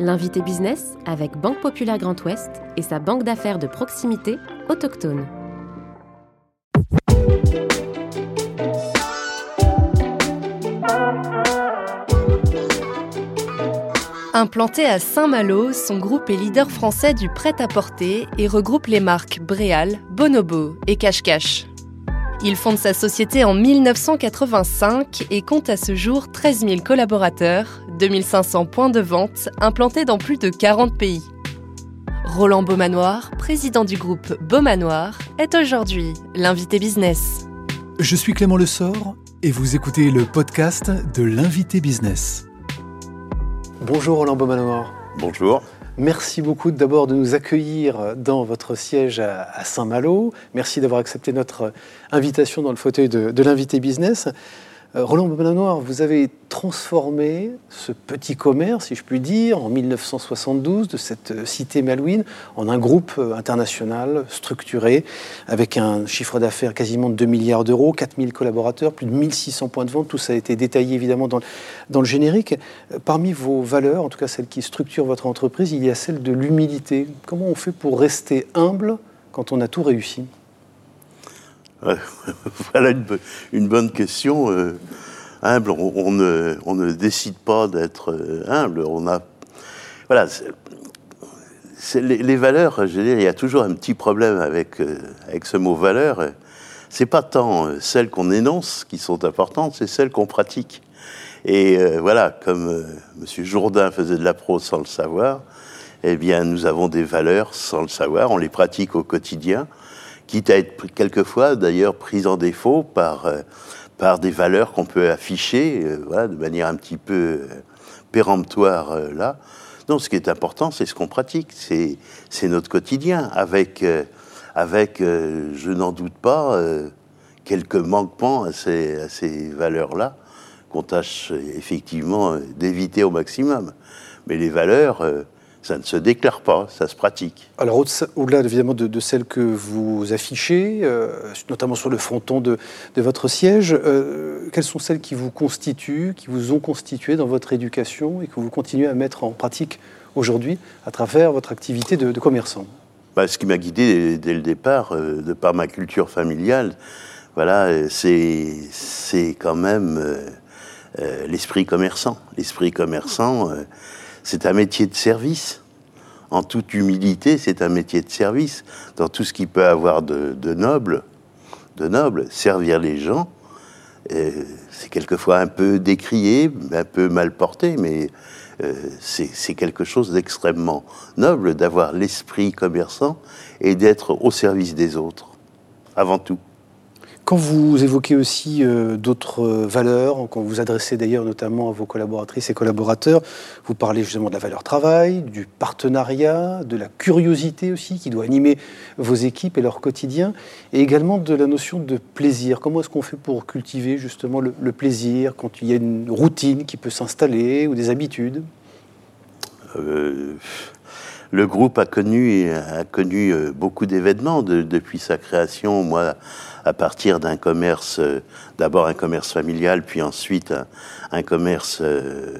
L'invité business avec Banque Populaire Grand Ouest et sa banque d'affaires de proximité autochtone. Implanté à Saint-Malo, son groupe est leader français du prêt-à-porter et regroupe les marques Bréal, Bonobo et Cache-Cache. Il fonde sa société en 1985 et compte à ce jour 13 000 collaborateurs, 2500 points de vente implantés dans plus de 40 pays. Roland Beaumanoir, président du groupe Beaumanoir, est aujourd'hui l'invité business. Je suis Clément Lessort et vous écoutez le podcast de l'invité business. Bonjour Roland Beaumanoir. Bonjour. Merci beaucoup d'abord de nous accueillir dans votre siège à Saint-Malo. Merci d'avoir accepté notre invitation dans le fauteuil de, l'invité business. Euh, Roland Beaumanoir, vous avez transformé ce petit commerce, si je puis dire, en 1972 de cette euh, cité malouine en un groupe euh, international structuré avec un chiffre d'affaires quasiment de 2 milliards d'euros, 4000 collaborateurs, plus de 1600 points de vente. Tout ça a été détaillé évidemment dans le générique. Parmi vos valeurs, en tout cas celles qui structurent votre entreprise, il y a celle de l'humilité. Comment on fait pour rester humble quand on a tout réussi? voilà une, bonne question. Euh, humble, on, ne, on, ne, décide pas d'être euh, humble. On a, voilà, les, valeurs. Je veux dire, il y a toujours un petit problème avec euh, avec ce mot valeur. C'est pas tant celles qu'on énonce qui sont importantes, c'est celles qu'on pratique. Et voilà, comme Monsieur Jourdain faisait de la prose sans le savoir, eh bien, nous avons des valeurs sans le savoir. On les pratique au quotidien quitte à être quelquefois d'ailleurs prise en défaut par, euh, par des valeurs qu'on peut afficher euh, voilà, de manière un petit peu euh, péremptoire là. Non, ce qui est important, c'est ce qu'on pratique, c'est, notre quotidien, avec, avec je n'en doute pas, quelques manquements à ces, à ces valeurs-là, qu'on tâche effectivement d'éviter au maximum. Mais les valeurs, ça ne se déclare pas, ça se pratique. Alors au-delà évidemment de, celles que vous affichez, euh, notamment sur le fronton de, votre siège, euh, quelles sont celles qui vous constituent, qui vous ont constitué dans votre éducation et que vous continuez à mettre en pratique aujourd'hui à travers votre activité de, commerçant? Bah, Ce qui m'a guidé dès, le départ, euh, de par ma culture familiale, voilà, c'est quand même l'esprit commerçant. L'esprit commerçant c'est un métier de service. En toute humilité, c'est un métier de service. Dans tout ce qui peut avoir de, noble, de noble, servir les gens, euh, c'est quelquefois un peu décrié, un peu mal porté, mais euh, c'est quelque chose d'extrêmement noble d'avoir l'esprit commerçant et d'être au service des autres, avant tout. Quand vous évoquez aussi euh, d'autres euh, valeurs, quand vous adressez d'ailleurs notamment à vos collaboratrices et collaborateurs, vous parlez justement de la valeur travail, du partenariat, de la curiosité aussi qui doit animer vos équipes et leur quotidien, et également de la notion de plaisir. Comment est-ce qu'on fait pour cultiver justement le, plaisir quand il y a une routine qui peut s'installer ou des habitudes? Euh, le groupe a connu, a connu beaucoup d'événements depuis sa création. Moi, à partir d'un commerce, euh, d'abord un commerce familial, puis ensuite un, commerce euh,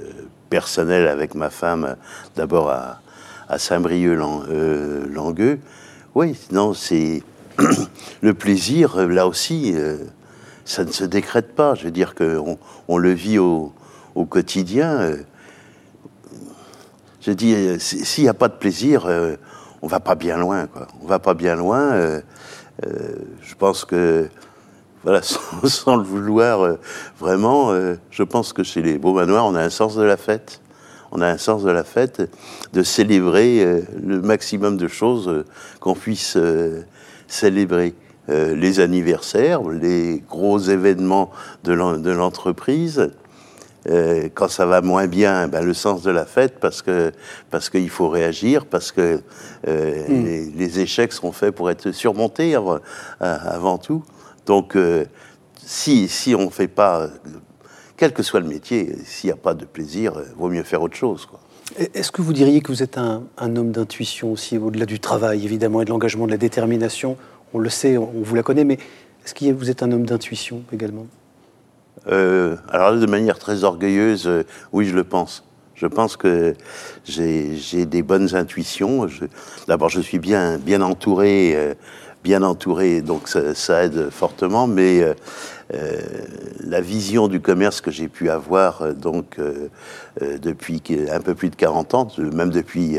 personnel avec ma femme, d'abord à, Saint-Brieuc-Langueux. oui, non, c'est le plaisir, là aussi, euh, ça ne se décrète pas. Je veux dire qu'on on le vit au, quotidien. Je dis, s'il n'y a pas de plaisir, on va pas bien loin. Quoi. On va pas bien loin. Euh, je pense que, voilà, sans, le vouloir euh, vraiment, euh, je pense que chez les beaux manoirs, on a un sens de la fête. On a un sens de la fête, de célébrer le maximum de choses qu'on puisse célébrer. les anniversaires, les gros événements de l'entreprise, euh, quand ça va moins bien, ben, le sens de la fête, parce que parce qu'il faut réagir, parce que euh, mm. les, échecs sont faits pour être surmontés avant, avant tout. Donc, euh, si si on ne fait pas, quel que soit le métier, s'il n'y a pas de plaisir, vaut mieux faire autre chose. Quoi. Est-ce que vous diriez que vous êtes un, un homme d'intuition aussi, au-delà du travail, évidemment, et de l'engagement, de la détermination? On le sait, on, vous la connaît, mais est-ce que vous êtes un homme d'intuition également? Euh, alors de manière très orgueilleuse, euh, oui, je le pense. Je pense que j'ai des bonnes intuitions. D'abord, je suis bien, bien entouré, euh, bien entouré, donc ça, aide fortement. Mais la vision du commerce que j'ai pu avoir donc depuis un peu plus de 40 ans, même depuis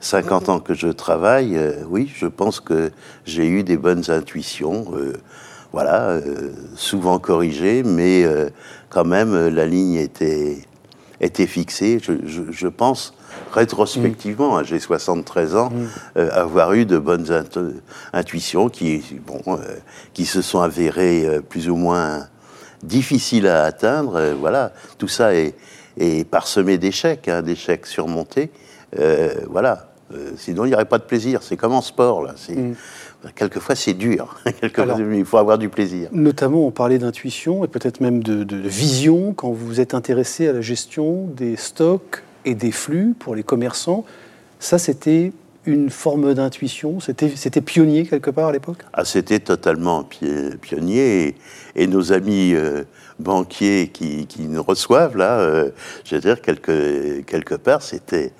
50 ans que je travaille, oui, je pense que j'ai eu des bonnes intuitions. Voilà, souvent corrigées, mais quand même la ligne était était fixé, je, pense, rétrospectivement, hein, j'ai 73 ans, mm. euh, avoir eu de bonnes intuitions qui, bon, euh, qui se sont avérées euh, plus ou moins difficiles à atteindre. voilà, tout ça est, est parsemé d'échecs, hein, d'échecs surmontés. voilà, sinon il n'y aurait pas de plaisir. C'est comme en sport, là. Quelquefois, c'est dur. Quelquefois, il faut avoir du plaisir. Notamment, on parlait d'intuition et peut-être même de, vision quand vous vous êtes intéressé à la gestion des stocks et des flux pour les commerçants. Ça, c'était une forme d'intuition? C'était pionnier quelque part à l'époque? Ah, C'était totalement pionnier. Et, nos amis euh, banquiers qui, nous reçoivent, là, euh, je veux dire, quelque, quelque part, c'était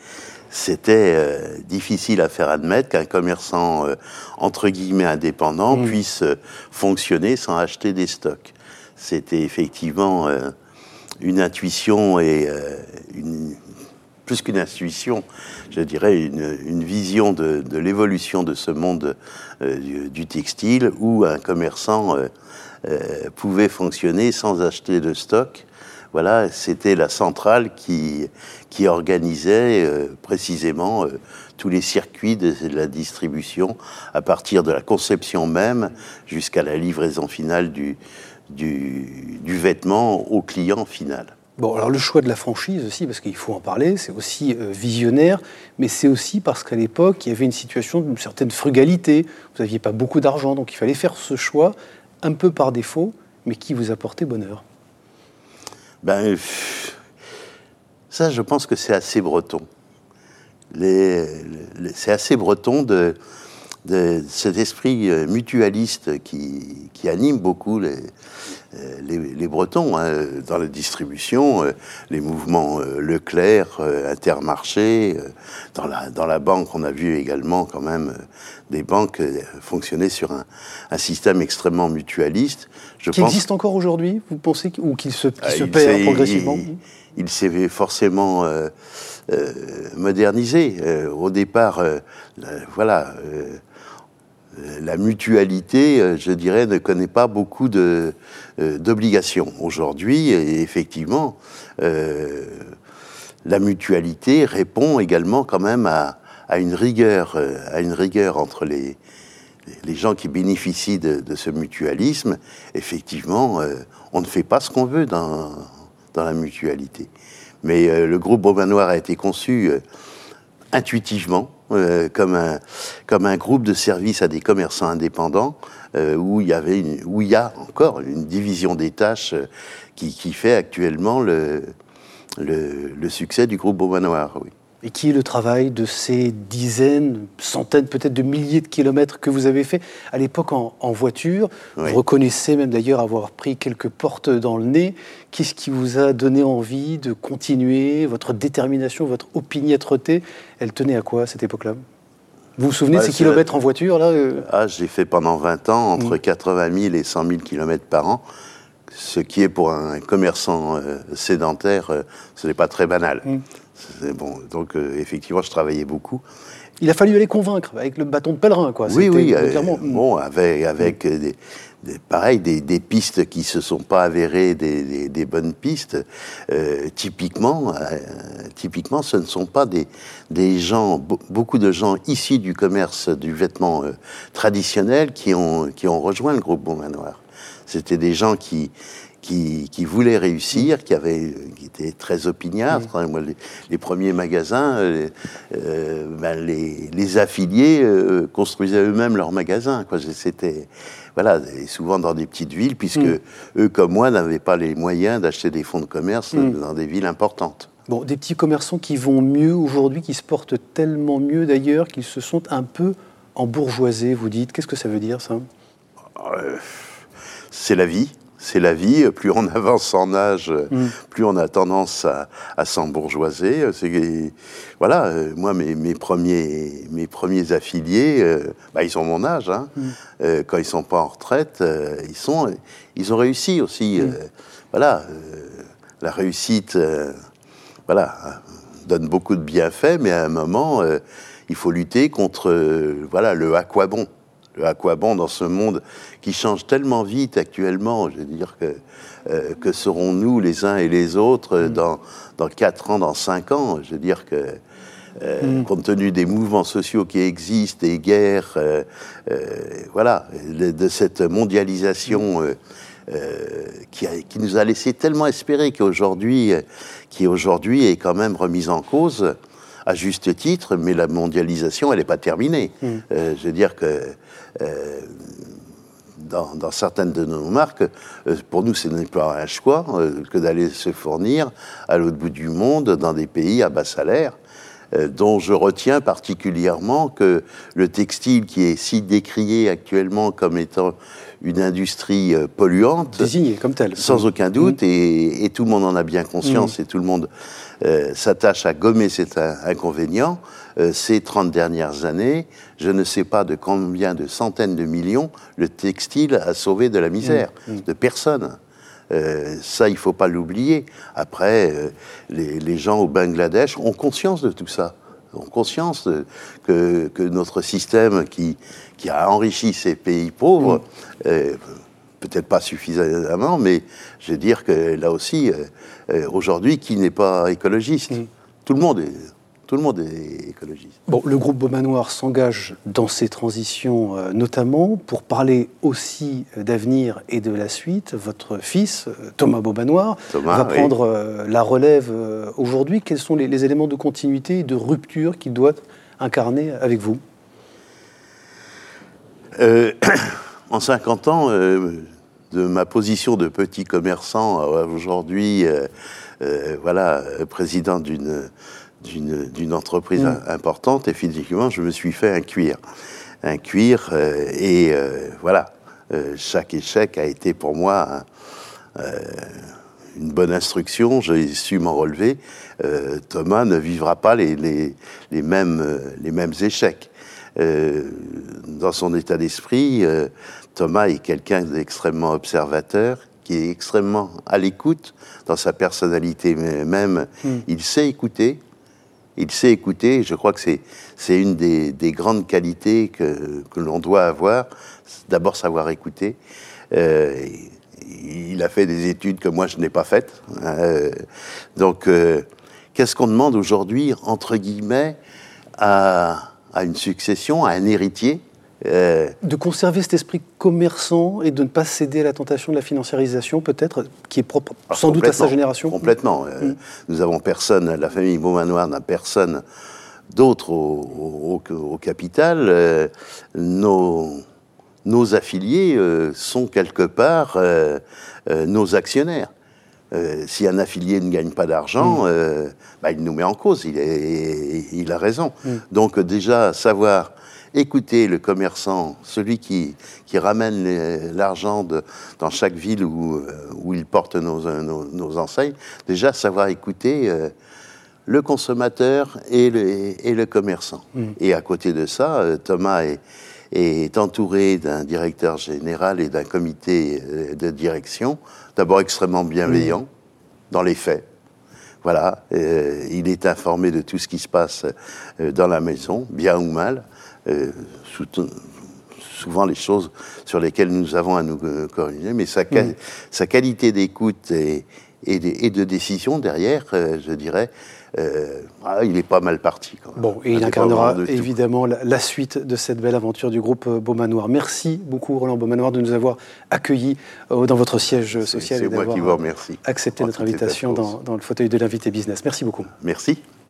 c'était euh, difficile à faire admettre qu'un commerçant euh, entre guillemets indépendant mm. puisse euh, fonctionner sans acheter des stocks. C'était effectivement une intuition et une, plus qu'une intuition, je dirais une, vision de, l'évolution de ce monde du, textile où un commerçant pouvait fonctionner sans acheter de stock voilà, c'était la centrale qui, qui organisait euh, précisément euh, tous les circuits de, la distribution, à partir de la conception même jusqu'à la livraison finale du, du, vêtement au client final. Bon, alors le choix de la franchise aussi, parce qu'il faut en parler, c'est aussi euh, visionnaire, mais c'est aussi parce qu'à l'époque, il y avait une situation d'une certaine frugalité. Vous n'aviez pas beaucoup d'argent, donc il fallait faire ce choix un peu par défaut, mais qui vous apportait bonheur. Ben, ça, je pense que c'est assez breton. c'est assez breton de, cet esprit euh, mutualiste qui, anime beaucoup les, euh, les, Bretons hein, dans la distribution, euh, les mouvements Leclerc, Intermarché, dans la, dans la banque, on a vu également quand même des banques fonctionner sur un, un système extrêmement mutualiste. Je qui existe encore aujourd'hui, vous pensez, ou qu'il se, ah, se perd progressivement Il, s'est forcément euh, euh, modernisé. Euh, au départ, voilà, la mutualité, je dirais, ne connaît pas beaucoup d'obligations. Aujourd'hui, effectivement, la mutualité répond également quand même à, à une rigueur, à une rigueur entre les, les gens qui bénéficient de, ce mutualisme, effectivement, euh, on ne fait pas ce qu'on veut dans, dans, la mutualité. Mais euh, le groupe Noir a été conçu euh, intuitivement comme, un, comme un groupe de services à des commerçants indépendants où, il y avait où il y a encore une division des tâches qui, qui, fait actuellement le, le, succès du groupe Noir. Oui et qui est le travail de ces dizaines, centaines, peut-être de milliers de kilomètres que vous avez fait à l'époque en, voiture. Vous reconnaissez même d'ailleurs avoir pris quelques portes dans le nez. Qu'est-ce qui vous a donné envie de continuer Votre détermination, votre opiniâtreté, elle tenait à quoi à cette époque-là? Vous vous souvenez de ces kilomètres en voiture là euh? Ah, j'ai fait pendant 20 ans entre 80 mm. 000 et 100 000 kilomètres par an, ce qui est pour un commerçant euh, sédentaire, euh, ce n'est pas très banal. Mm. Bon, donc euh, effectivement, je travaillais beaucoup. Il a fallu aller convaincre avec le bâton de pèlerin, quoi. Oui, oui. Euh, bon, avec, avec des, pareil, des, pistes qui se sont pas avérées des, bonnes pistes. Euh, typiquement, typiquement, ce ne sont pas des, des gens, beaucoup de gens issus du commerce du vêtement traditionnel qui ont, qui ont rejoint le groupe Bon Manoir. C'était des gens qui, qui, qui voulaient réussir, qui, avaient, qui étaient très opiniâtres. Moi, les, premiers magasins, euh, euh, ben, les, les, affiliés euh, construisaient eux-mêmes leurs magasins. C'était voilà, souvent dans des petites villes, puisque mm. eux, comme moi, n'avaient pas les moyens d'acheter des fonds de commerce mm. dans des villes importantes. Bon, des petits commerçants qui vont mieux aujourd'hui, qui se portent tellement mieux d'ailleurs, qu'ils se sont un peu embourgeoisés, vous dites. Qu'est-ce que ça veut dire, ça? C'est la vie c'est la vie. Plus on avance en âge, mm. plus on a tendance à, s'embourgeoiser. Voilà, euh, moi, mes, premiers, mes premiers affiliés, euh, bah, ils ont mon âge. Hein. Mm. Euh, quand ils sont pas en retraite, ils, sont, ils ont réussi aussi. Mm. voilà, la réussite voilà, donne beaucoup de bienfaits, mais à un moment, il faut lutter contre voilà, le à quoi bon à quoi bon dans ce monde qui change tellement vite actuellement Je veux dire que, euh, que serons-nous les uns et les autres mm. dans, dans 4 ans, dans 5 ans? Je veux dire que, euh, mm. compte tenu des mouvements sociaux qui existent, des guerres, euh, voilà, de, cette mondialisation. qui, qui, nous a laissé tellement espérer qu'aujourd'hui, qui aujourd'hui est quand même remise en cause à juste titre, mais la mondialisation, elle n'est pas terminée. Mm. je veux dire que euh, dans, certaines de nos marques, euh, pour nous, ce n'est pas un choix euh, que d'aller se fournir à l'autre bout du monde, dans des pays à bas salaire, dont je retiens particulièrement que le textile, qui est si décrié actuellement comme étant une industrie polluante, désignée comme telle, sans aucun doute, mm. et, tout le monde en a bien conscience, mm. et tout le monde s'attache à gommer cet inconvénient. Euh, ces 30 dernières années, je ne sais pas de combien de centaines de millions le textile a sauvé de la misère, mmh, mmh. de personnes. Euh, ça, il ne faut pas l'oublier. Après, euh, les, gens au Bangladesh ont conscience de tout ça, ont conscience que, notre système qui, qui, a enrichi ces pays pauvres, mmh. peut-être pas suffisamment, mais je veux dire que là aussi, aujourd'hui, qui n'est pas écologiste? Tout le monde est tout le monde est écologiste. Bon, le groupe Beaumanoir s'engage dans ces transitions euh, notamment pour parler aussi euh, d'avenir et de la suite. Votre fils, euh, Thomas Beaumanoir, va prendre la relève aujourd'hui. Quels sont les, éléments de continuité et de rupture qu'il doit incarner avec vous? En 50 ans, de ma position de petit commerçant à aujourd'hui, voilà, président d'une d'une entreprise mm. importante, et physiquement, je me suis fait un cuir. Un cuir, euh, et euh, voilà, euh, chaque échec a été pour moi une bonne instruction, j'ai su m'en relever. Thomas ne vivra pas les, les, les, mêmes, les mêmes échecs. dans son état d'esprit, Thomas est quelqu'un d'extrêmement observateur, qui est extrêmement à l'écoute dans sa personnalité même. Mm. Il sait écouter, il sait écouter. Je crois que c'est une des, grandes qualités que, l'on doit avoir. D'abord savoir écouter. Euh, il a fait des études que moi je n'ai pas faites. Euh, donc, euh, qu'est-ce qu'on demande aujourd'hui, entre guillemets, à, à une succession, à un héritier euh, de conserver cet esprit commerçant et de ne pas céder à la tentation de la financiarisation, peut-être, qui est propre ah, sans doute à sa génération Complètement. Euh, mm. Nous avons personne, la famille Beaumanoir n'a personne d'autre au, capital. Euh, nos, nos, affiliés sont quelque part nos actionnaires. si un affilié ne gagne pas d'argent, mm. bah, il nous met en cause, il, est, il a raison. Mm. Donc déjà, savoir écouter le commerçant, celui qui, qui ramène l'argent dans chaque ville où, euh, où il porte nos, nos, enseignes, déjà savoir écouter euh, le consommateur et le, et le commerçant. Mm. Et à côté de ça, euh, Thomas est, est entouré d'un directeur général et d'un comité de direction, d'abord extrêmement bienveillant mm. dans les faits. Voilà, il est informé de tout ce qui se passe dans la maison, bien ou mal. Euh, souvent les choses sur lesquelles nous avons à nous euh, corriger, mais sa, mm. sa qualité d'écoute et, et, de, décision derrière, euh, je dirais, ah, il est pas mal parti. Bon, et il incarnera évidemment la, suite de cette belle aventure du groupe Beaumanoir. Merci beaucoup, Roland Beaumanoir, de nous avoir accueillis dans votre siège social. C'est moi qui vous remercie. Accepté notre invitation dans, dans le fauteuil de l'invité business. Merci beaucoup. Merci.